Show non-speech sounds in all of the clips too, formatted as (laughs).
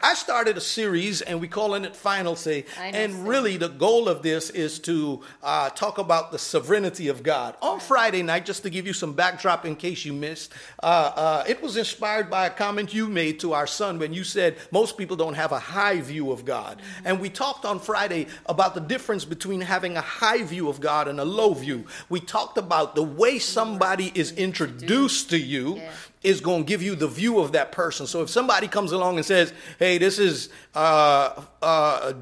I started a series and we're calling it Final Say. And really, the goal of this is to uh, talk about the sovereignty of God. On Friday night, just to give you some backdrop in case you missed, uh, uh, it was inspired by a comment you made to our son when you said most people don't have a high view of God. Mm-hmm. And we talked on Friday about the difference between having a high view of God and a low view. We talked about the way somebody is introduced to you Yeah. Is going to give you the view of that person. So if somebody comes along and says, "Hey, this is," uh, uh,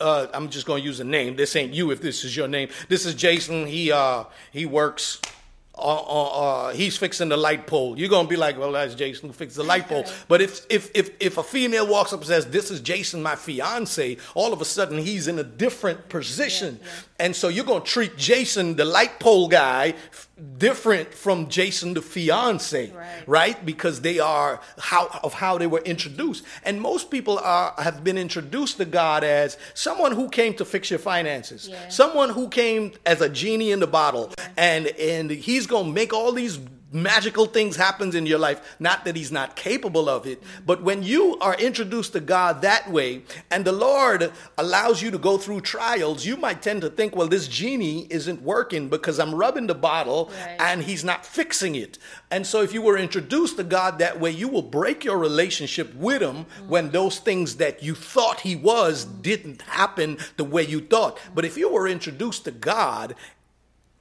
uh, I'm just going to use a name. This ain't you. If this is your name, this is Jason. He uh, he works. Uh, uh, uh, he's fixing the light pole. You're gonna be like, well, that's Jason who fixed the light pole. (laughs) But if if if if a female walks up and says, "This is Jason, my fiance," all of a sudden he's in a different position, and so you're gonna treat Jason, the light pole guy, different from Jason, the fiance, Right. right? Because they are how of how they were introduced, and most people are have been introduced to God as someone who came to fix your finances, Yeah. someone who came as a genie in the bottle, and and he's gonna make all these magical things happens in your life. Not that he's not capable of it, but when you are introduced to God that way, and the Lord allows you to go through trials, you might tend to think, well, this genie isn't working because I'm rubbing the bottle Right. and he's not fixing it. And so if you were introduced to God that way, you will break your relationship with him when those things that you thought he was didn't happen the way you thought. But if you were introduced to God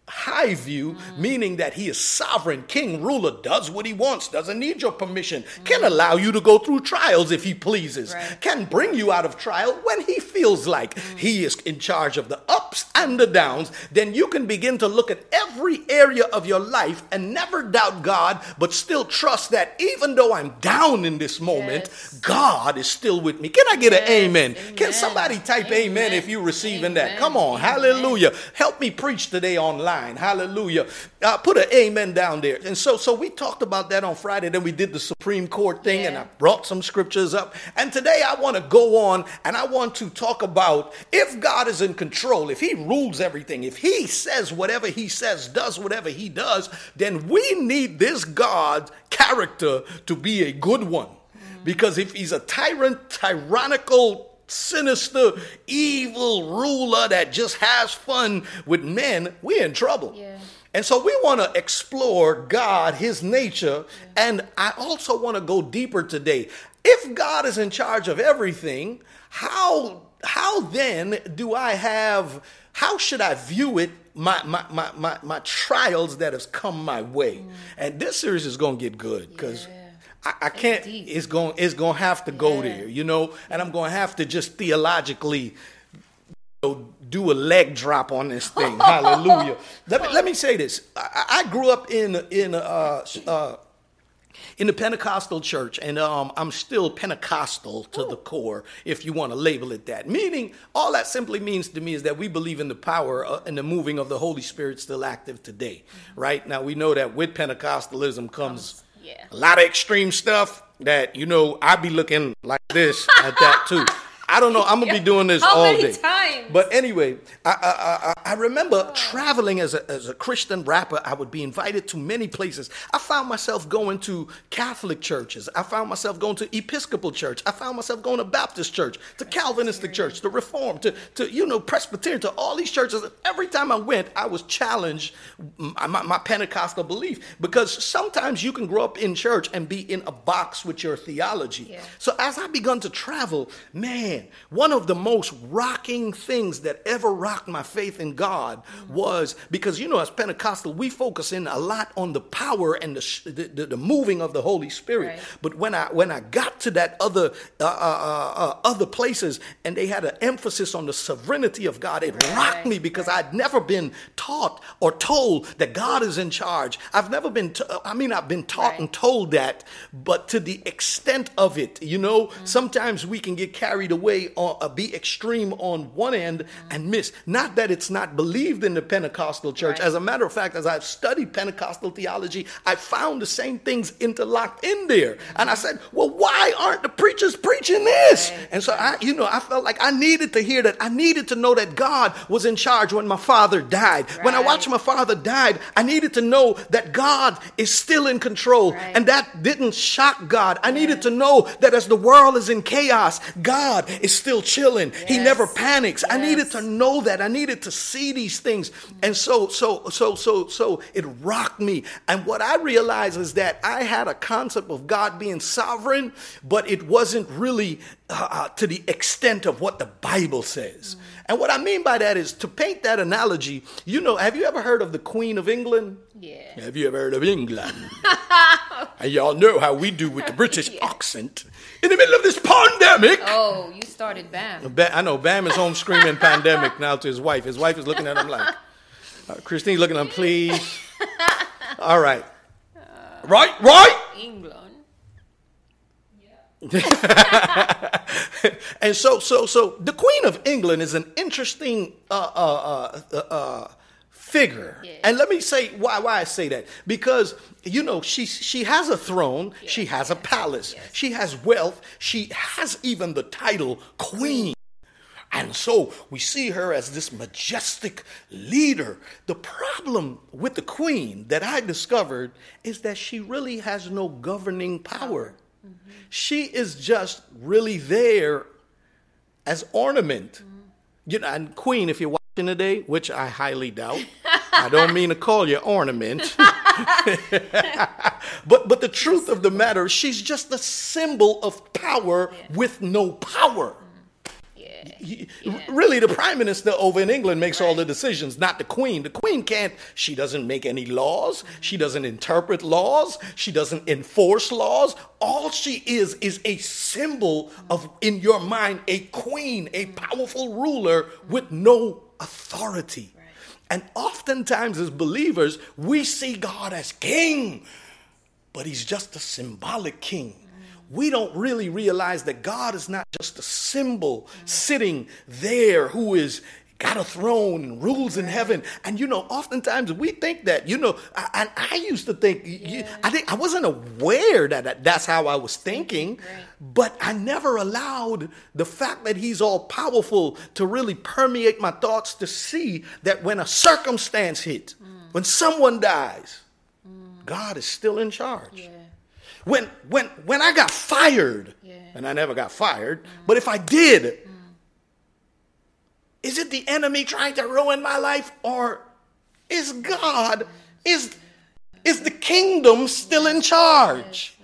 high view, mm. meaning that he is sovereign, king, ruler, does what he wants, doesn't need your permission, can mm. allow you to go through trials if he pleases, Right. can bring you out of trial when he feels like mm. he is in charge of the ups and the downs, then you can begin to look at every area of your life and never doubt God, but still trust that even though I'm down in this moment, Yes. God is still with me. Can I get an Yes, amen? Can somebody type amen, Amen. if you're receiving that? Come on, Amen. hallelujah. Help me preach today online. Hallelujah. Uh, put an amen down there. And so, so we talked about that on Friday. Then we did the Supreme Court thing, and I brought some scriptures up. And today I want to go on and I want to talk about if God is in control, if He rules everything, if He says whatever He says, does whatever He does, then we need this God character to be a good one. Because if He's a tyrant, tyrannical, sinister, evil ruler that just has fun with men, we're in trouble. Yeah. And so we want to explore God, His nature, and I also want to go deeper today. If God is in charge of everything, how how then do I have how should I view it my my my my, my trials that has come my way? Mm. And this series is going to get good because Yeah. I, I can't. It's going. It's going to have to go Yeah. there, you know. And I'm going to have to just theologically you know, do a leg drop on this thing. (laughs) Hallelujah. Let me let me say this. I, I grew up in in uh, uh, in the Pentecostal church, and um, I'm still Pentecostal to the core, if you want to label it that. Meaning, all that simply means to me is that we believe in the power uh, and the moving of the Holy Spirit still active today, right? Now we know that with Pentecostalism comes yeah. a lot of extreme stuff that you know I'd be looking like this at that too. I don't know. I'm gonna be doing this How all many day. times? But anyway, I, I, I, I remember oh. traveling as a, as a Christian rapper. I would be invited to many places. I found myself going to Catholic churches. I found myself going to Episcopal church. I found myself going to Baptist church, to Calvinistic church, to Reformed, to, to you know Presbyterian, to all these churches. Every time I went, I was challenged my, my, my Pentecostal belief because sometimes you can grow up in church and be in a box with your theology. Yeah. So as I begun to travel, man, one of the most rocking things that ever rocked my faith in God was because you know as Pentecostal we focus in a lot on the power and the the, the, moving of the Holy Spirit. Right. But when I when I got to that other uh, uh, uh, uh, other places and they had an emphasis on the sovereignty of God, it rocked me because I'd never been taught or told that God is in charge. I've never been. T- I mean, I've been taught Right. and told that, but to the extent of it, you know, sometimes we can get carried away or uh, be extreme on one end and miss. Not that it's not believed in the Pentecostal church. Right. As a matter of fact, as I've studied Pentecostal theology, I found the same things interlocked in there. And I said, well, why aren't the preachers preaching this? Right. And so I, you know, I felt like I needed to hear that. I needed to know that God was in charge when my father died. When I watched my father died, I needed to know that God is still in control. Right. And that didn't shock God. I needed to know that as the world is in chaos, God is still chilling. He never panics. I needed to know that. I needed to see these things. And so, so, so, so, so it rocked me. And what I realized is that I had a concept of God being sovereign, but it wasn't really uh, uh, to the extent of what the Bible says. And what I mean by that is to paint that analogy, you know, have you ever heard of the Queen of England? Yeah. Have you ever heard of England? (laughs) and y'all know how we do with the British (laughs) accent in the middle of this pandemic. Oh, you started BAM. Ba- I know Bam is home screaming (laughs) pandemic now to his wife. His wife is looking at him like, uh, Christine's looking at him, please. (laughs) All right. Right, right. England. Yeah. (laughs) and so, so, so the Queen of England is an interesting uh, uh, uh, uh, figure. Yeah. And let me say why why I say that because you know she she has a throne, she has a palace, yes. she has wealth, she has even the title Queen. And so we see her as this majestic leader. The problem with the queen that I discovered is that she really has no governing power. Mm-hmm. She is just really there as ornament. Mm-hmm. You know, and queen, if you're watching today, which I highly doubt, I don't mean to call you ornament. (laughs) but but the truth of the matter, she's just a symbol of power with no power. Yeah. Y- Really, the prime minister over in England makes all the decisions, not the queen. The queen can't, she doesn't make any laws. She doesn't interpret laws. She doesn't enforce laws. All she is, is a symbol of, in your mind, a queen, a powerful ruler with no authority. And oftentimes, as believers, we see God as king, but he's just a symbolic king. We don't really realize that God is not just a symbol sitting there who is got a throne and rules in heaven. And you know, oftentimes we think that, you know, I- and I, used to think, you- I think I wasn't aware that that- that's how I was thinking, but I never allowed the fact that he's all powerful to really permeate my thoughts to see that when a circumstance hit, mm. when someone dies, mm. God is still in charge. Yeah. When when when I got fired, Yeah. and I never got fired, mm. but if I did, is it the enemy trying to ruin my life, or is God is is the kingdom still in charge?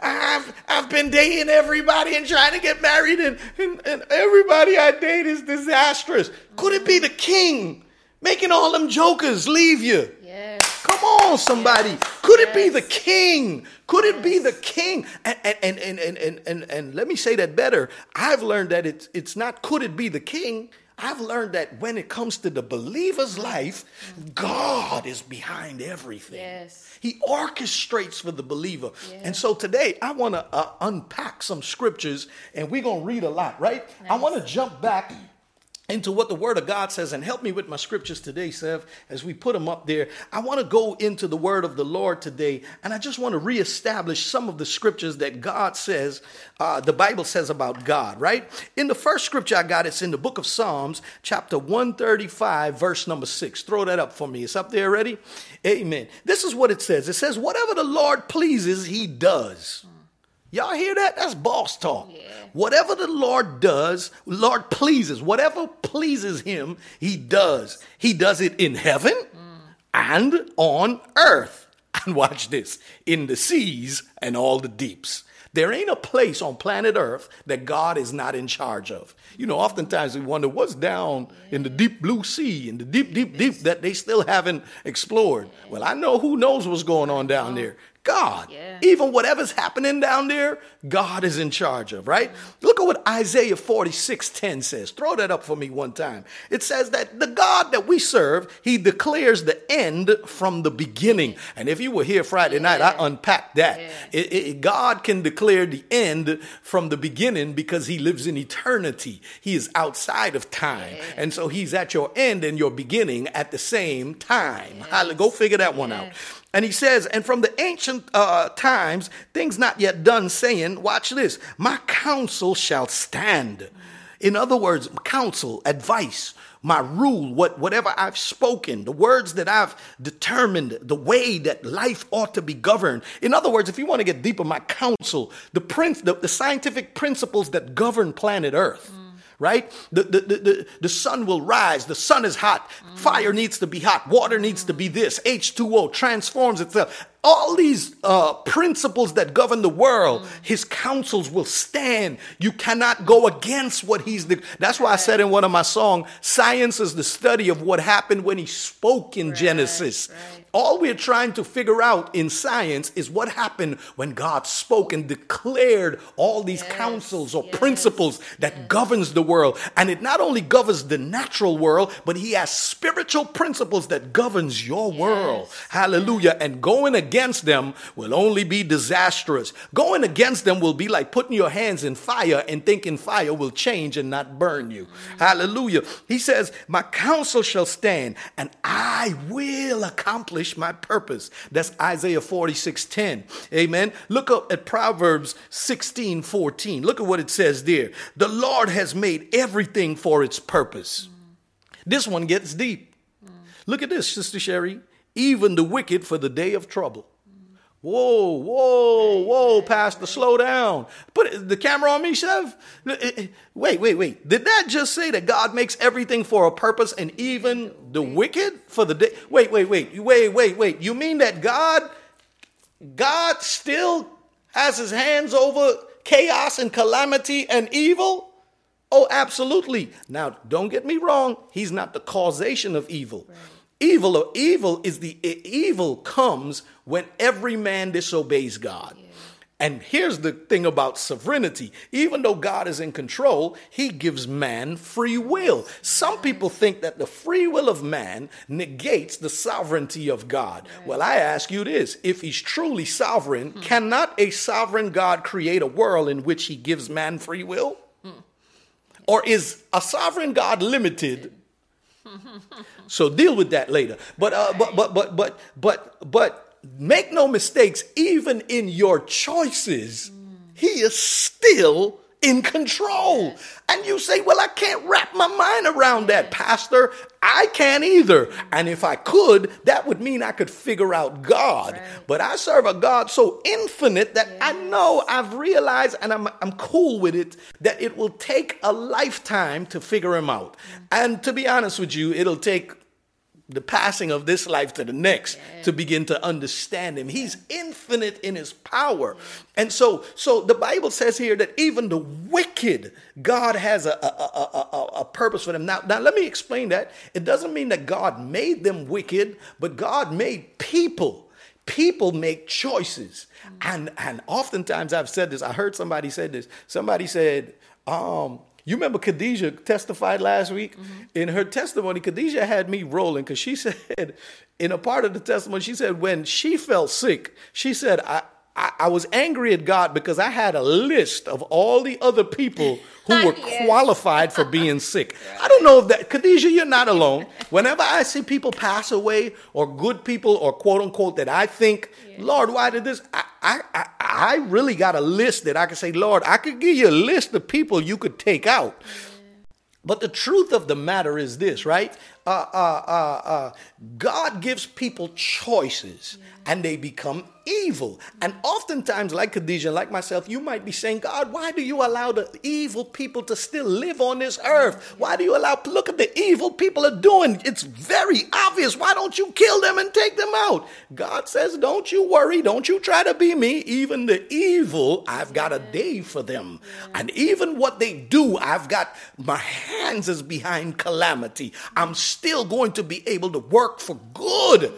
I've I've been dating everybody and trying to get married, and, and, and everybody I date is disastrous. Could it be the king making all them jokers leave you? Yes. Come on, somebody. Could it be the king? Could it be the king? And and, and, and, and, and, let me say that better. I've learned that it's it's not could it be the king? I've learned that when it comes to the believer's life, God is behind everything. Yes. He orchestrates for the believer. Yeah. And so today I want to uh, unpack some scriptures and we're going to read a lot, right? I want to jump back into what the word of God says and help me with my scriptures today, Sev, as we put them up there. I want to go into the word of the Lord today and I just want to reestablish some of the scriptures that God says, uh, the Bible says about God, right? In the first scripture I got, it's in the book of Psalms, chapter 135, verse number six. Throw that up for me. It's up there already? Amen. This is what it says. It says, whatever the Lord pleases, he does. Y'all hear that? That's boss talk. Yeah. Whatever the Lord does, Lord pleases. Whatever pleases him, he does. He does it in heaven mm. and on earth. And (laughs) watch this in the seas and all the deeps. There ain't a place on planet Earth that God is not in charge of. You know, oftentimes we wonder what's down in the deep blue sea, in the deep, deep, deep that they still haven't explored. Well, I know who knows what's going on down there. God. Yeah. Even whatever's happening down there, God is in charge of, right? Mm-hmm. Look at what Isaiah 46 10 says. Throw that up for me one time. It says that the God that we serve, he declares the end from the beginning. And if you were here Friday night, I unpacked that. Yeah. It- it- God can declare the end from the beginning because he lives in eternity. He is outside of time. And so he's at your end and your beginning at the same time. Hall- Go figure that one out. And he says, and from the ancient uh, times, things not yet done, saying, watch this, my counsel shall stand. In other words, counsel, advice, my rule, what, whatever I've spoken, the words that I've determined, the way that life ought to be governed. In other words, if you want to get deeper, my counsel, the, prince, the, the scientific principles that govern planet Earth right? The, the, the, the, the sun will rise. The sun is hot. Fire needs to be hot. Water needs to be this. H2O transforms itself. All these uh, principles that govern the world, his counsels will stand. You cannot go against what he's. The, that's why I said in one of my songs, science is the study of what happened when he spoke in Genesis. right. All we're trying to figure out in science is what happened when God spoke and declared all these Yes, counsels or yes, principles that governs the world. And it not only governs the natural world, but he has spiritual principles that governs your world. Hallelujah. And going against them will only be disastrous. Going against them will be like putting your hands in fire and thinking fire will change and not burn you. Mm. Hallelujah. He says, My counsel shall stand and I will accomplish my purpose. That's Isaiah 46 10. Amen. Look up at Proverbs 16 14. Look at what it says there. The Lord has made everything for its purpose. This one gets deep. Look at this, Sister Sherry. Even the wicked for the day of trouble. Whoa, whoa, whoa, Pastor, slow down. Put the camera on me, Chef. Eh, eh, wait, wait, wait. Did that just say that God makes everything for a purpose and even the wicked for the day? Wait, wait, wait, wait, wait, wait. You mean that God, God still has his hands over chaos and calamity and evil? Oh, absolutely. Now, don't get me wrong. He's not the causation of evil. Evil or evil is the e- evil comes when every man disobeys God. And here's the thing about sovereignty. Even though God is in control, he gives man free will. Some people think that the free will of man negates the sovereignty of God. Well, I ask you this if he's truly sovereign, cannot a sovereign God create a world in which he gives man free will? Or is a sovereign God limited? (laughs) so deal with that later. But uh, but but but but but but make no mistakes. Even in your choices, He is still in control. And you say, "Well, I can't wrap my mind around that, Pastor. I can't either. And if I could, that would mean I could figure out God. Right. But I serve a God so infinite that I know I've realized, and I'm, I'm cool with it, that it will take a lifetime to figure him out. Mm. And to be honest with you, it'll take the passing of this life to the next to begin to understand him. He's infinite in his power. And so so the Bible says here that even the wicked, God has a, a, a, a, a purpose for them. Now, now let me explain that. It doesn't mean that God made them wicked, but God made people. People make choices. And and oftentimes I've said this, I heard somebody said this. Somebody said, um, you remember Khadijah testified last week? Mm-hmm. In her testimony, Khadijah had me rolling because she (laughs) said, in a part of the testimony, she said, when she felt sick, she said, I, I, I was angry at God because I had a list of all the other people who (laughs) were qualified for being (laughs) sick. I don't know if that, Khadijah, you're not alone. Whenever I see people pass away or good people or quote unquote that I think, Lord, why did this? I, I, I, I really got a list that I could say, Lord, I could give you a list of people you could take out. But the truth of the matter is this, right? Uh, uh, uh, uh, God gives people choices and they become evil. And oftentimes, like Khadijah, like myself, you might be saying, God, why do you allow the evil people to still live on this earth? Why do you allow, look at the evil people are doing? It's very obvious. Why don't you kill them and take them out? God says, don't you worry. Don't you try to be me. Even the evil, I've got a day for them. And even what they do, I've got my hands is behind calamity. I'm still going to be able to work for good.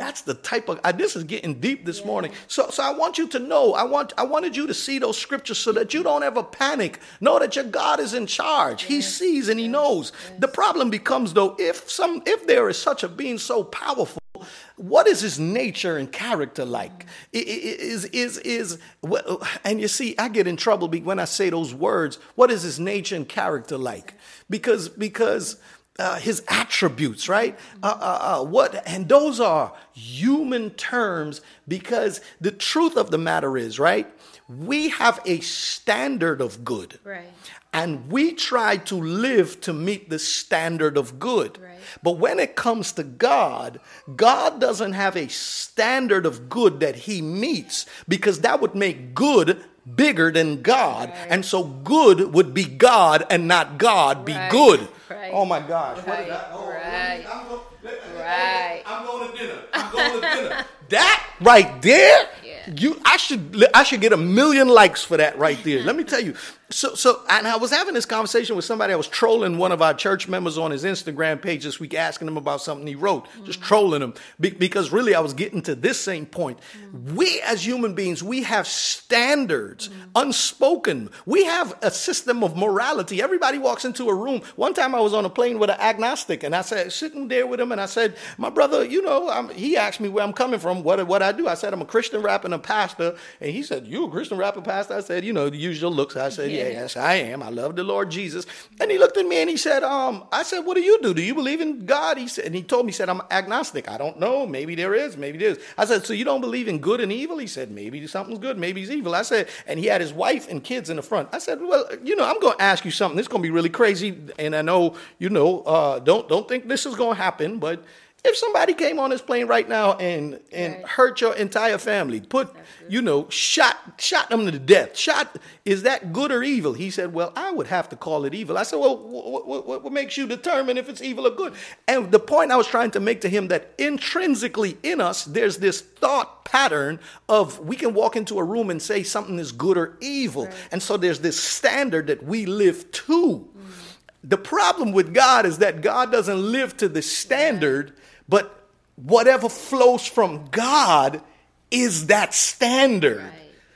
That's the type of uh, this is getting deep this morning. So so I want you to know, I want I wanted you to see those scriptures so that you don't ever panic. Know that your God is in charge. He sees and he knows. The problem becomes though if some if there is such a being so powerful what is his nature and character like I- I- is is is and you see i get in trouble when i say those words what is his nature and character like because because uh, his attributes right uh, uh, uh, what and those are human terms because the truth of the matter is right we have a standard of good Right. and we try to live to meet the standard of good. Right. But when it comes to God, God doesn't have a standard of good that he meets because that would make good bigger than God. Right. And so good would be God and not God be Right. good. Right. Oh my gosh. What Right. is that? Oh, Right. I'm go- let- let- Right. I'm going to dinner. I'm going to dinner. (laughs) that right there, Yeah. you I should I should get a million likes for that right there. (laughs) Let me tell you. So so and I was having this conversation with somebody. I was trolling one of our church members on his Instagram page this week, asking him about something he wrote, just mm. trolling him be- because really I was getting to this same point. Mm. We as human beings, we have standards, mm. unspoken. We have a system of morality. Everybody walks into a room. One time I was on a plane with an agnostic, and I said, sitting there with him, and I said, my brother, you know, I'm, he asked me where I'm coming from, what what I do. I said I'm a Christian rapper and a pastor, and he said, you a Christian rapper pastor? I said, you know, the usual looks. I said, yeah, yes, I am. I love the Lord Jesus. And he looked at me and he said, um, I said, what do you do? Do you believe in God? He said, and he told me, he said, I'm agnostic. I don't know. Maybe there is. Maybe there is. I said, so you don't believe in good and evil? He said, maybe something's good. Maybe it's evil. I said, and he had his wife and kids in the front. I said, well, you know, I'm going to ask you something. This is going to be really crazy. And I know, you know, uh, don't don't think this is going to happen, but if somebody came on this plane right now and and Right. hurt your entire family, put you know, shot shot them to death, shot is that good or evil? He said, "Well, I would have to call it evil." I said, "Well, what, what, what makes you determine if it's evil or good?" And the point I was trying to make to him that intrinsically in us, there's this thought pattern of we can walk into a room and say something is good or evil, Right. and so there's this standard that we live to. Mm. The problem with God is that God doesn't live to the standard, but whatever flows from God is that standard. Right.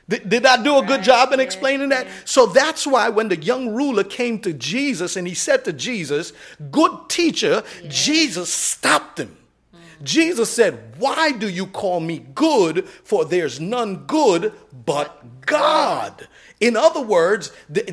Did, did I do a good Right, job in yeah, explaining that? yeah. So that's why when the young ruler came to Jesus and he said to Jesus, Good teacher, Jesus stopped him. Mm. Jesus said, Why do you call me good? For there's none good but God. In other words, the,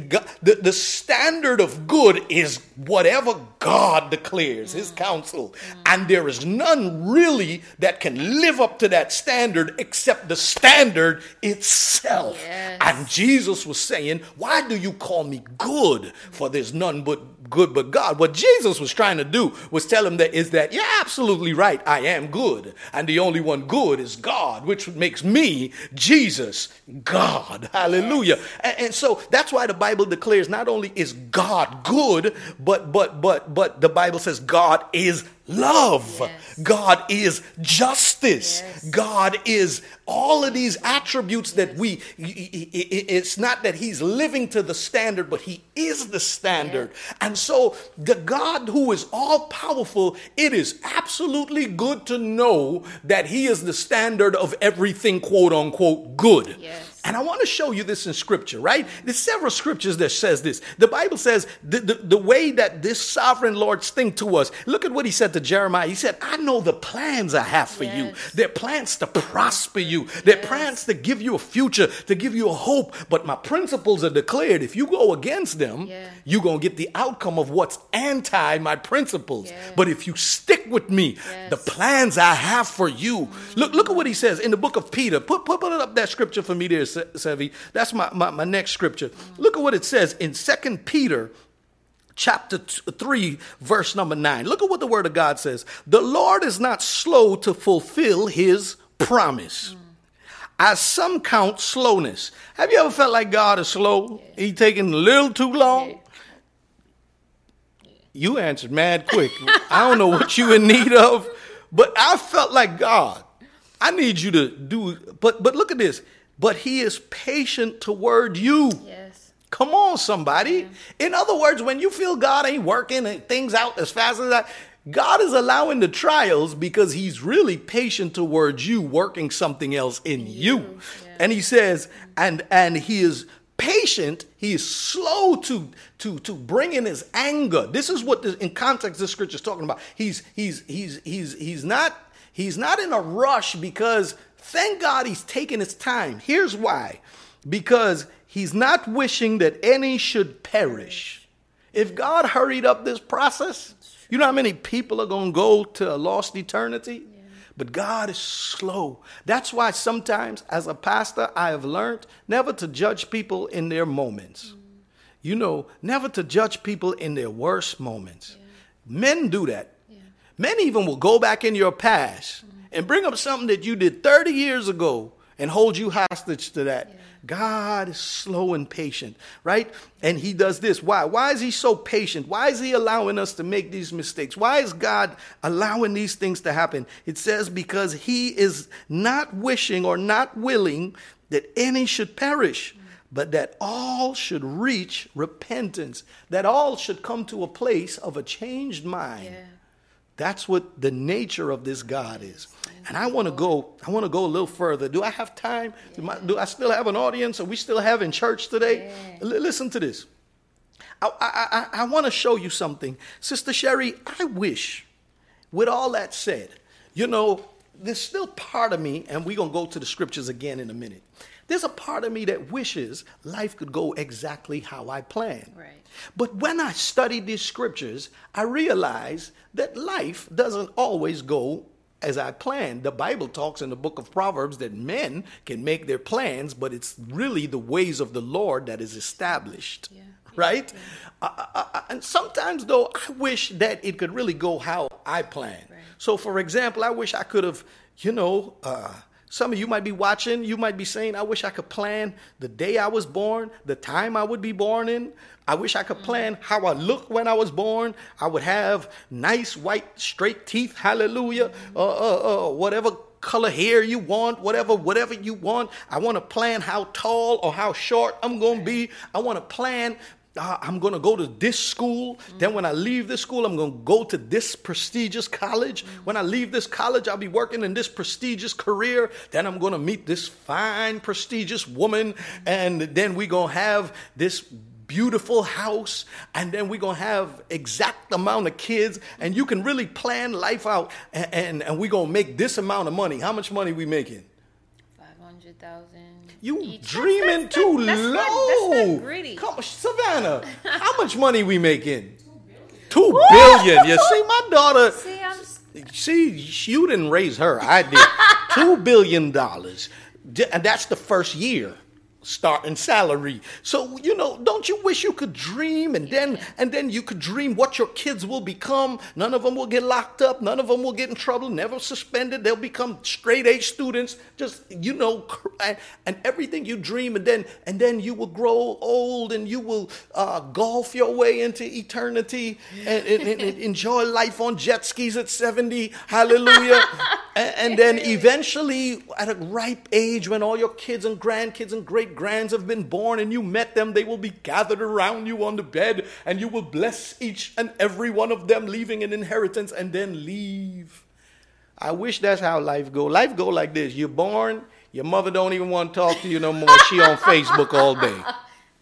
the, the standard of good is whatever God declares, his mm. counsel. Mm. And there is none really that can live up to that standard except the standard itself. Yes. And Jesus was saying, Why do you call me good? For there's none but good but God. What Jesus was trying to do was tell him that is that you're absolutely right. I am good. And the only one good is God, which makes me, Jesus, God. Hallelujah. And, and so that's why the Bible declares not only is God good, but but but but the Bible says God is love. Yes. God is justice. Yes. God is all of these attributes that we, it's not that he's living to the standard, but he is the standard. And so, the God who is all powerful, it is absolutely good to know that he is the standard of everything, quote unquote, good. Yes. And I want to show you this in scripture, right? There's several scriptures that says this. The Bible says the, the, the way that this sovereign Lord think to us. Look at what he said to Jeremiah. He said, I know the plans I have for you. Yes. They're plans to prosper you. They're Yes. plans to give you a future, to give you a hope. But my principles are declared. If you go against them, Yeah. you're going to get the outcome of what's anti my principles. Yes. But if you stick with me, the plans I have for you. Look, look at what he says in the book of Peter. Put, put, put up that scripture for me there, Sevi. That's my, my, my next scripture. Look at what it says in Second Peter chapter 3 verse number 9 look at what the word of god says. The lord is not slow to fulfill his promise. As some count slowness. Have you ever felt like god is slow? He taking a little too long? You answered mad quick. I don't know what you in need of but i felt like god. I need you to do but but look at this but he is patient toward you Yes. Come on, somebody. In other words, when you feel God ain't working and things out as fast as that, God is allowing the trials because he's really patient towards you, working something else in you. Yeah. And he says, and and he is patient, he is slow to to to bring in his anger. This is what the, in context this scripture is talking about. He's he's he's he's he's not he's not in a rush because thank God he's taking his time. Here's why. Because he's not wishing that any should perish. If God hurried up this process, you know how many people are going to go to a lost eternity? But God is slow. That's why sometimes, as a pastor, I have learned never to judge people in their moments. Mm. You know, never to judge people in their worst moments. Men do that. Men even will go back in your past and bring up something that you did 30 years ago and hold you hostage to that. God is slow and patient, right? And he does this. Why? Why is he so patient? Why is he allowing us to make these mistakes? Why is God allowing these things to happen? It says because he is not wishing or not willing that any should perish, but that all should reach repentance, that all should come to a place of a changed mind. Yeah. That's what the nature of this God is. And I want to go. I want to go a little further. Do I have time? Do, my, do I still have an audience? Are we still having church today? L- listen to this. I, I, I, I want to show you something, Sister Sherry. I wish, with all that said, you know, there's still part of me, and we're gonna go to the scriptures again in a minute. There's a part of me that wishes life could go exactly how I planned. Right. But when I studied these scriptures, I realized that life doesn't always go as I planned. The Bible talks in the book of Proverbs that men can make their plans, but it's really the ways of the Lord that is established. Yeah. Right? Uh, uh, uh, and sometimes, though, I wish that it could really go how I planned. Right. So, for example, I wish I could have, you know, uh, some of you might be watching, you might be saying, I wish I could plan the day I was born, the time I would be born in. I wish I could plan how I look when I was born. I would have nice white straight teeth, hallelujah. Uh, uh, uh, whatever color hair you want, whatever, whatever you want. I want to plan how tall or how short I'm going to be. I want to plan uh, I'm going to go to this school. Mm-hmm. Then when I leave this school, I'm going to go to this prestigious college. Mm-hmm. When I leave this college, I'll be working in this prestigious career. Then I'm going to meet this fine, prestigious woman. Mm-hmm. And then we're going to have this beautiful house and then we're going to have exact amount of kids and you can really plan life out and, and, and we're going to make this amount of money how much money we making 500000 you you dreaming that's, too that's low. That's. Come on, Savannah. how much money we making? Two billion. You (laughs) see, my daughter. See, I'm... see, you didn't raise her. I did. (laughs) Two billion dollars, and that's the first year starting salary. So you know, don't you wish you could dream, and then and then you could dream what your kids will become. None of them will get locked up. None of them will get in trouble. Never suspended. They'll become straight A students. Just you know, and, and everything you dream, and then and then you will grow old, and you will uh, golf your way into eternity, and, and, and- and (laughs) enjoy life on jet skis at seventy. Hallelujah. (laughs) and, and then eventually, at a ripe age, when all your kids and grandkids and great grands have been born and you met them, they will be gathered around you on the bed and you will bless each and every one of them, leaving an inheritance and then leave. I wish that's how life go. Life go like this. You're born, your mother don't even want to talk to you no more. She on (laughs) Facebook all day.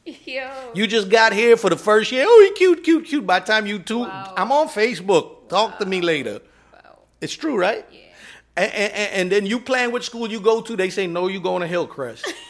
Yo. You just got here for the first year. Oh, he cute, cute, cute. By the time you two, Wow. I'm on Facebook. Talk to me later. Wow. It's true, right? Yeah. And, and, and then you plan which school you go to. They say no, you going to Hillcrest. (laughs)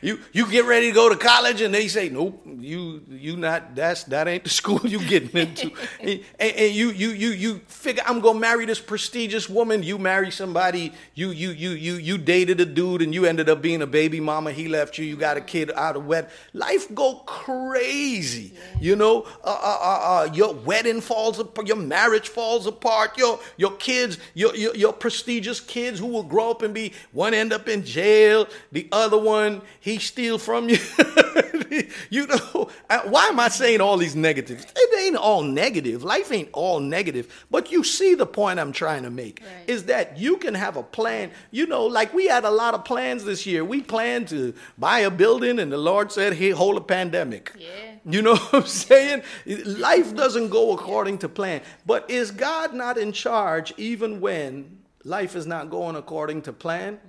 you you get ready to go to college, and they say nope, you you not that's that ain't the (laughs) school you getting into. (laughs) and, and you you you you figure I'm gonna marry this prestigious woman. You marry somebody. You you you you you dated a dude, and you ended up being a baby mama. He left you. You got a kid out of wed. Life go crazy. You know, uh, uh, uh, uh, your wedding falls apart. Your marriage falls apart. Your your kids, your, your your prestigious kids who will grow up and be one end up in jail. The other one he steal from you. (laughs) you know, why am I saying all these negatives? They ain't all negative. Life ain't all negative. But you see the point I'm trying to make Right. is that you can have a plan. You know, like we had a lot of plans this year. We planned to buy a building, and the Lord said, "Hey, hold a pandemic." Yeah. You know (laughs) what I'm saying? Life doesn't go according to plan. But is God not in charge even when life is not going according to plan?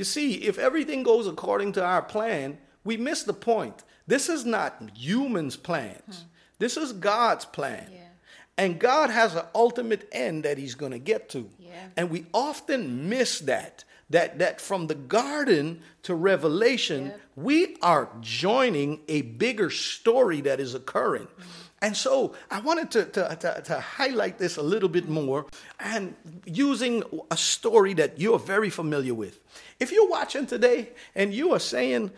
You see, if everything goes according to our plan, we miss the point. This is not humans' plans. Hmm. This is God's plan. Yeah. And God has an ultimate end that he's going to get to. Yeah. And we often miss that. That, that from the garden to revelation, we are joining a bigger story that is occurring. Hmm. And so I wanted to, to, to, to highlight this a little bit more and using a story that you're very familiar with. If you're watching today and you are saying,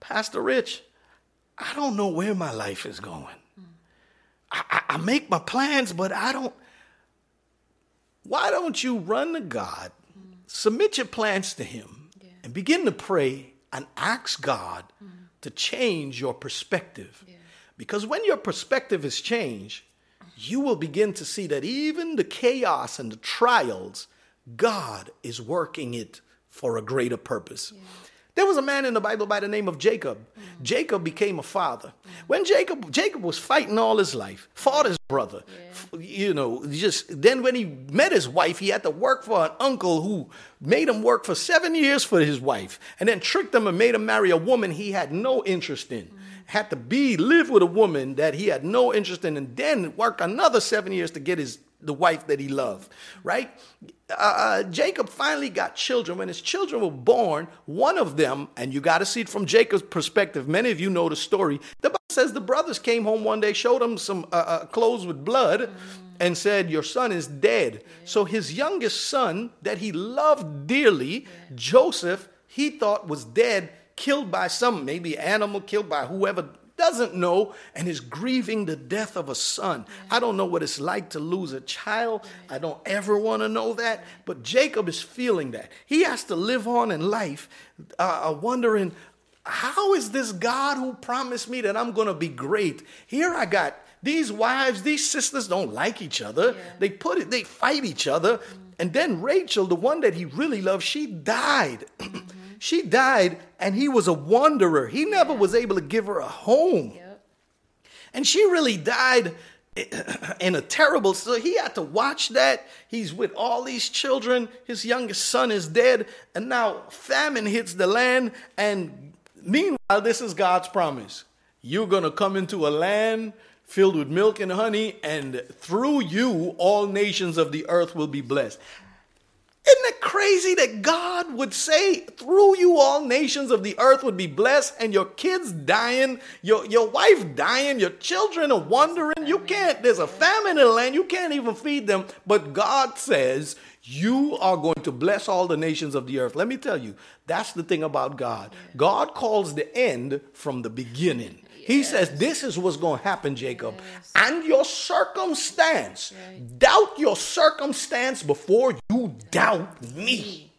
Pastor Rich, I don't know where my life is going. I, I, I make my plans, but I don't. Why don't you run to God, submit your plans to Him, Yeah. and begin to pray and ask God to change your perspective? Yeah. Because when your perspective is changed, you will begin to see that even the chaos and the trials, God is working it for a greater purpose. There was a man in the Bible by the name of Jacob. Mm-hmm. Jacob became a father. Mm-hmm. When Jacob Jacob was fighting all his life, fought his brother. F- You know, just then when he met his wife, he had to work for an uncle who made him work for 7 years for his wife and then tricked him and made him marry a woman he had no interest in. Mm-hmm. Had to be live with a woman that he had no interest in and then work another 7 years to get his the wife that he loved, right? Uh, Jacob finally got children. When his children were born, one of them, and you got to see it from Jacob's perspective. Many of you know the story. The Bible says the brothers came home one day, showed him some uh, uh, clothes with blood, and said, "Your son is dead." So his youngest son, that he loved dearly, Joseph, he thought was dead, killed by some maybe animal, killed by whoever doesn't know and is grieving the death of a son. I don't know what it's like to lose a child. I don't ever want to know that. But Jacob is feeling that. He has to live on in life, uh, uh, wondering, how is this God who promised me that I'm going to be great? Here I got these wives, these sisters don't like each other. They put it, they fight each other. And then Rachel, the one that he really loved, she died. (clears throat) she died, and he was a wanderer. He never was able to give her a home. Yep. And she really died in a terrible so he had to watch that he's with all these children his youngest son is dead and now famine hits the land and meanwhile this is god's promise you're going to come into a land filled with milk and honey and through you all nations of the earth will be blessed isn't it crazy that God would say, through you all nations of the earth would be blessed, and your kids dying, your, your wife dying, your children are wandering? You can't, there's a famine in the land, you can't even feed them. But God says, you are going to bless all the nations of the earth. Let me tell you, that's the thing about God. God calls the end from the beginning. He says, This is what's going to happen, Jacob. And your circumstance, doubt your circumstance before you doubt me. Mm.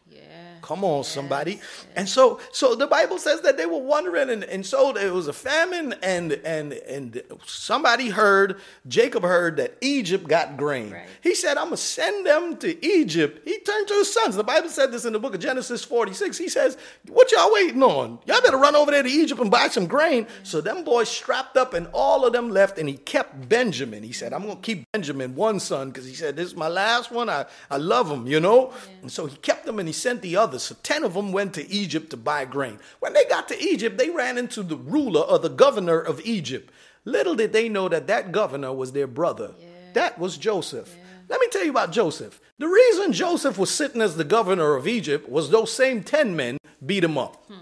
Come on, somebody. And so, so the Bible says that they were wondering, and, and so there was a famine, and and and somebody heard, Jacob heard that Egypt got grain. Right. He said, "I'm gonna send them to Egypt." He turned to his sons. The Bible said this in the book of Genesis 46. He says, "What y'all waiting on? Y'all better run over there to Egypt and buy some grain." So them boys strapped up, and all of them left, and he kept Benjamin. He said, "I'm gonna keep Benjamin, one son, because he said this is my last one. I I love him, you know." And so he kept them, and he sent the others. So ten of them went to Egypt to buy grain. When they got to Egypt, they ran into the ruler or the governor of Egypt. Little did they know that that governor was their brother. That was Joseph. Let me tell you about Joseph. The reason Joseph was sitting as the governor of Egypt was those same 10 men beat him up. Hmm.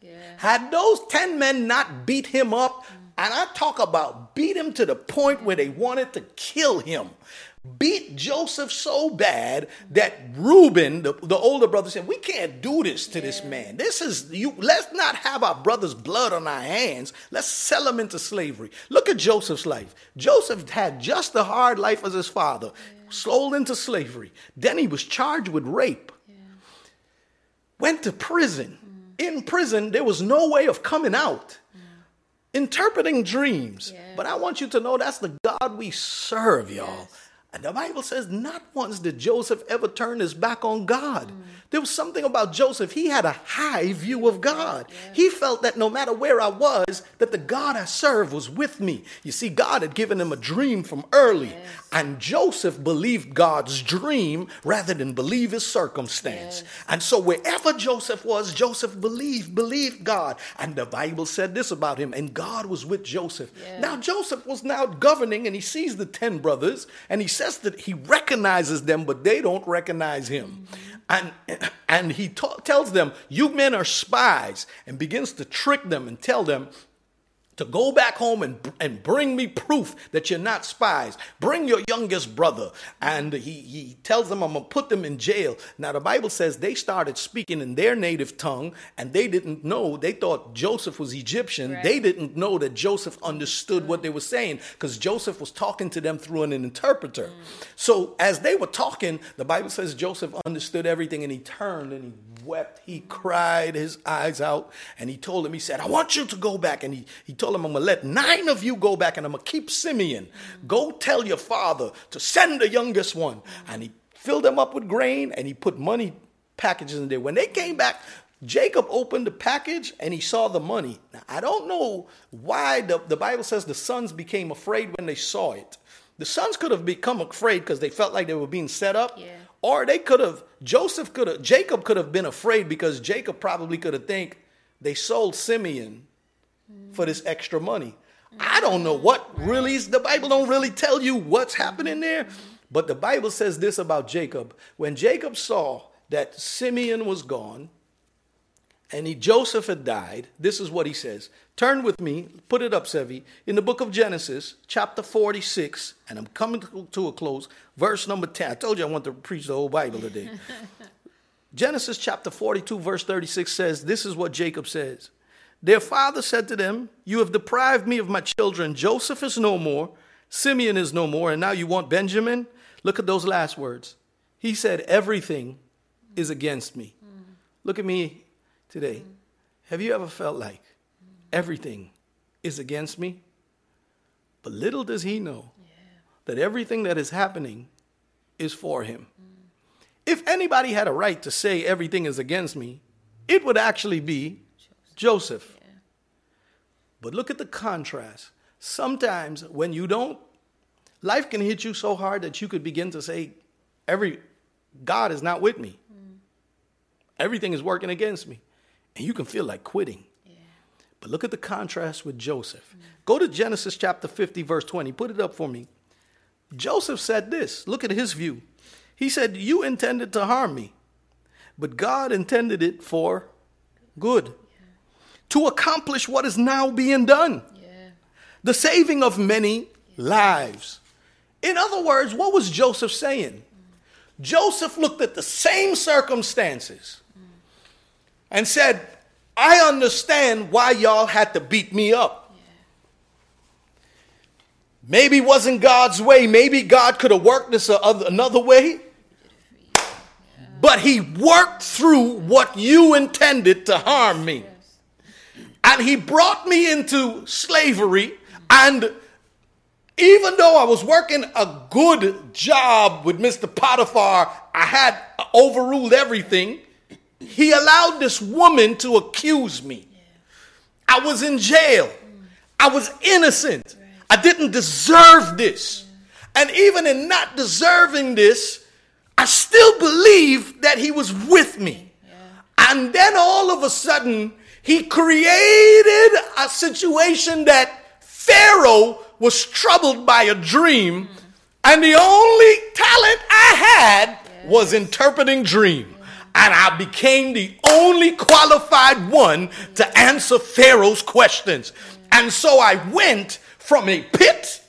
Yeah. Had those 10 men not beat him up, hmm. and I talk about beat him to the point where they wanted to kill him, beat Joseph so bad that Reuben, the, the older brother, said, We can't do this to this man. This is, you. let's not have our brother's blood on our hands. Let's sell him into slavery. Look at Joseph's life. Joseph had just the hard life as his father, sold into slavery. Then he was charged with rape went to prison. Mm. In prison, there was no way of coming out. interpreting dreams. Yeah. But I want you to know that's the God we serve, y'all. Yes. And the Bible says, not once did Joseph ever turn his back on God. Mm. There was something about Joseph. He had a high view of God. He felt that no matter where I was, that the God I served was with me. You see, God had given him a dream from early. And Joseph believed God's dream rather than believe his circumstance. And so wherever Joseph was, Joseph believed, believed God. And the Bible said this about him, and God was with Joseph. Now Joseph was now governing and he sees the 10 brothers and he says that he recognizes them, but they don't recognize him. Mm-hmm. And, and he ta- tells them, You men are spies, and begins to trick them and tell them, to go back home and, and bring me proof that you're not spies. Bring your youngest brother. And he, he tells them, I'm going to put them in jail. Now, the Bible says they started speaking in their native tongue, and they didn't know. They thought Joseph was Egyptian. Right. They didn't know that Joseph understood what they were saying because Joseph was talking to them through an interpreter. Mm. So, as they were talking, the Bible says Joseph understood everything and he turned and he wept. He cried his eyes out and he told him, He said, I want you to go back. And he, he told him, I'm going to let nine of you go back and I'm going to keep Simeon. Go tell your father to send the youngest one. And he filled them up with grain and he put money packages in there. When they came back, Jacob opened the package and he saw the money. Now, I don't know why the, the Bible says the sons became afraid when they saw it. The sons could have become afraid because they felt like they were being set up. Yeah. Or they could have, Joseph could have, Jacob could have been afraid because Jacob probably could have think they sold Simeon for this extra money. I don't know what really is, the Bible don't really tell you what's happening there. But the Bible says this about Jacob. When Jacob saw that Simeon was gone, and he, Joseph had died, this is what he says. Turn with me, put it up, Sevi, in the book of Genesis, chapter 46, and I'm coming to, to a close, verse number 10. I told you I want to preach the whole Bible today. (laughs) Genesis chapter 42, verse 36 says, This is what Jacob says. Their father said to them, You have deprived me of my children. Joseph is no more, Simeon is no more, and now you want Benjamin? Look at those last words. He said, Everything is against me. Look at me today. Have you ever felt like everything is against me? But little does he know that everything that is happening is for him. If anybody had a right to say everything is against me, it would actually be Joseph. But look at the contrast. Sometimes when you don't, life can hit you so hard that you could begin to say, every God is not with me. Mm. Everything is working against me. And you can feel like quitting. But look at the contrast with Joseph. Mm. Go to Genesis chapter 50, verse 20. Put it up for me. Joseph said this. Look at his view. He said, You intended to harm me, but God intended it for good, to accomplish what is now being done Yeah. the saving of many lives. In other words, what was Joseph saying? Joseph looked at the same circumstances and said, I understand why y'all had to beat me up. Maybe it wasn't God's way. Maybe God could have worked this another way. But he worked through what you intended to harm me. And he brought me into slavery. And even though I was working a good job with Mr. Potiphar, I had overruled everything. He allowed this woman to accuse me. I was in jail. I was innocent. I didn't deserve this. And even in not deserving this, I still believe that he was with me. And then all of a sudden, he created a situation that Pharaoh was troubled by a dream, and the only talent I had was interpreting dream. And I became the only qualified one to answer Pharaoh's questions. And so I went from a pit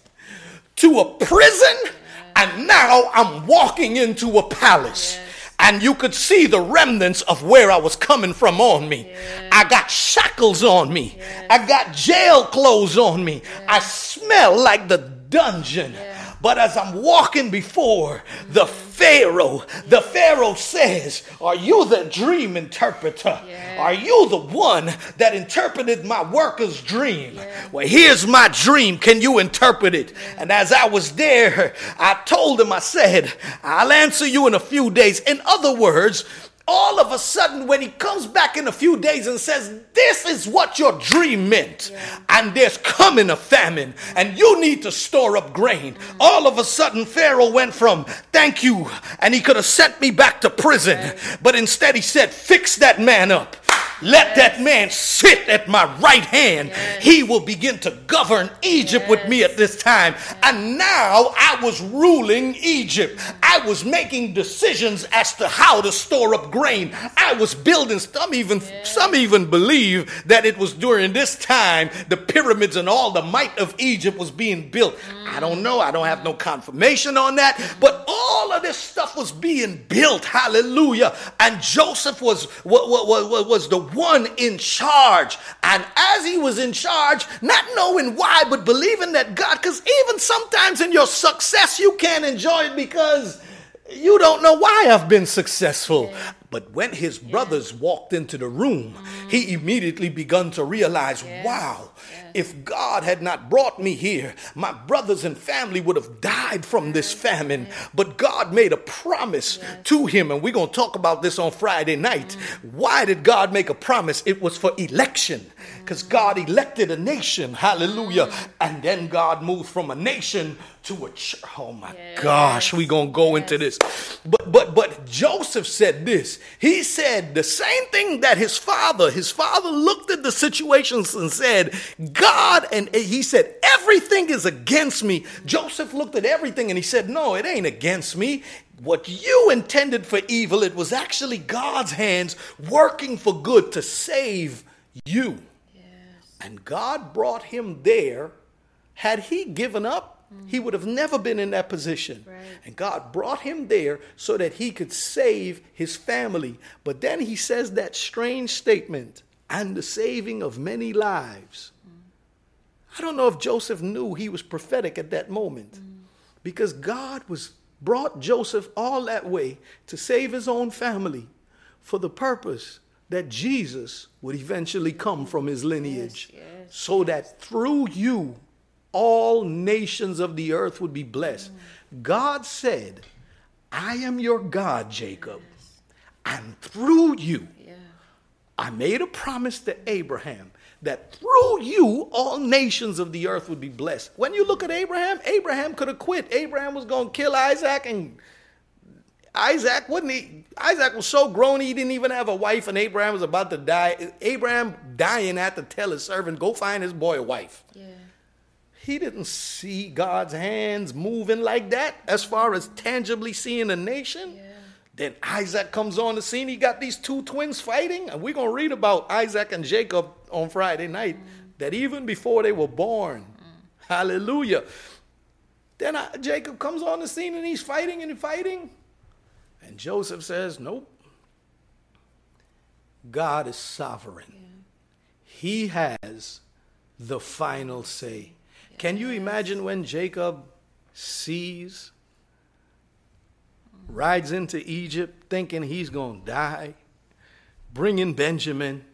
to a prison, and now I'm walking into a palace. And you could see the remnants of where I was coming from on me. I got shackles on me. I got jail clothes on me. I smell like the dungeon. But as I'm walking before the Pharaoh, the Pharaoh says, Are you the dream interpreter? Yeah. Are you the one that interpreted my worker's dream? Well, here's my dream. Can you interpret it? And as I was there, I told him, I said, I'll answer you in a few days. In other words, all of a sudden, when he comes back in a few days and says, This is what your dream meant, and there's coming a famine, and you need to store up grain, mm. all of a sudden, Pharaoh went from, Thank you, and he could have sent me back to prison, but instead he said, Fix that man up. Let that man sit at my right hand. He will begin to govern Egypt with me at this time. And now I was ruling Egypt. I was making decisions as to how to store up grain. I was building some even some even believe that it was during this time the pyramids and all the might of Egypt was being built. I don't know. I don't have no confirmation on that, but all of this stuff was being built. Hallelujah. And Joseph was was, was, was the one in charge. And as he was in charge, not knowing why, but believing that God, because even sometimes in your success, you can't enjoy it because you don't know why I've been successful. But when his brothers walked into the room, he mm. immediately begun to realize, wow, if God had not brought me here, my brothers and family would have died from this famine. But God made a promise to him, and we're going to talk about this on Friday night. Mm. Why did God make a promise? It was for election, because God elected a nation. Hallelujah. And then God moved from a nation to a church. Oh my gosh, we're going to go into this. But but but Joseph said this. He said the same thing that his father, his father looked at the situations and said, God, and he said, everything is against me. Joseph looked at everything and he said, No, it ain't against me. What you intended for evil, it was actually God's hands working for good to save you. And God brought him there. Had he given up, he would have never been in that position. Right. And God brought him there so that he could save his family. But then he says that strange statement and the saving of many lives. I don't know if Joseph knew he was prophetic at that moment because God was brought Joseph all that way to save his own family for the purpose that Jesus would eventually come from his lineage Yes, yes, so that through you all nations of the earth would be blessed. Mm. God said, I am your God, Jacob, and through you Yeah. I made a promise to Abraham that through you all nations of the earth would be blessed. When you look at Abraham, Abraham could have quit. Abraham was going to kill Isaac and Isaac wouldn't he? Isaac was so grown he didn't even have a wife, and Abraham was about to die. Abraham dying had to tell his servant, "Go find his boy a wife." Yeah. He didn't see God's hands moving like that as far as tangibly seeing a nation. Yeah. Then Isaac comes on the scene. He got these two twins fighting. And we're going to read about Isaac and Jacob on Friday night. Mm. That even before they were born, mm. hallelujah. Then I, Jacob comes on the scene and he's fighting and fighting. And Joseph says, Nope. God is sovereign. He has the final say. Can you imagine when Jacob sees, rides into Egypt thinking he's going to die, bringing Benjamin,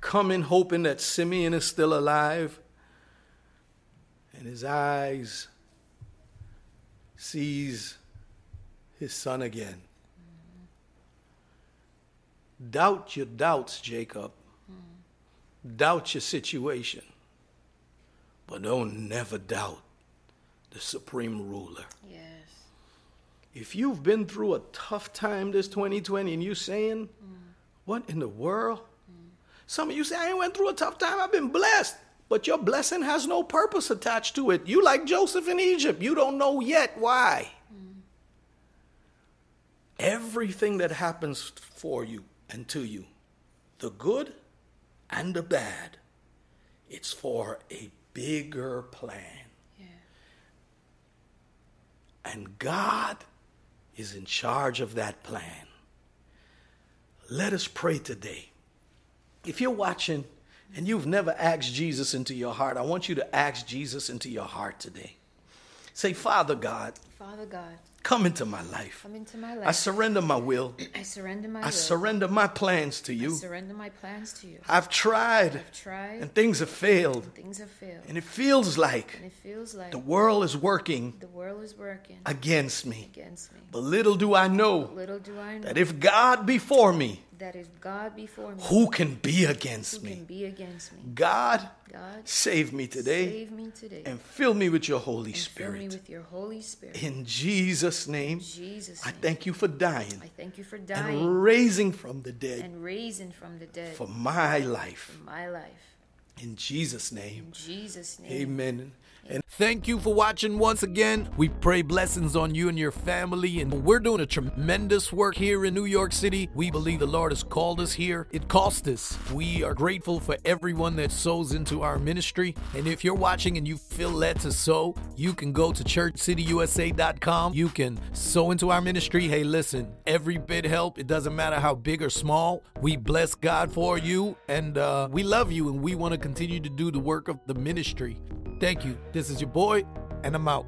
coming hoping that Simeon is still alive, and his eyes sees his son again. Doubt your doubts, Jacob. Doubt your situation. But don't never doubt the supreme ruler. Yes. If you've been through a tough time this 2020 and you're saying, what in the world? Some of you say, I ain't went through a tough time. I've been blessed. But your blessing has no purpose attached to it. You like Joseph in Egypt. You don't know yet why. Mm. Everything that happens for you and to you, the good and the bad, it's for a bigger plan. Yeah. And God is in charge of that plan. Let us pray today. If you're watching and you've never asked Jesus into your heart, I want you to ask Jesus into your heart today. Say, Father God, Father God, come into my life. come into my life. I surrender my will. I surrender my I will. surrender my plans to I you. surrender my plans to you. I've tried I've tried. and things have failed. And Things have failed. And it feels like And it feels like the world is working the world is working against me. against me. But little do I know Little do I know that if God be for me, that if God before me, who can be who against can me? be against me? God, God, save me today save me today. and fill me with your Holy and fill me Spirit. with your Holy Spirit. In Jesus' name, In Jesus' I thank you for dying I thank you for dying and raising from the dead and raising from the dead for my life. for my life. In Jesus' name, In Jesus' name. amen. And Thank you for watching once again. We pray blessings on you and your family. And we're doing a tremendous work here in New York City. We believe the Lord has called us here. It cost us. We are grateful for everyone that sows into our ministry. And if you're watching and you feel led to sow, you can go to churchcityusa.com. You can sow into our ministry. Hey, listen, every bit help. It doesn't matter how big or small. We bless God for you. And uh, we love you. And we want to continue to do the work of the ministry. Thank you. This is your boy, and I'm out.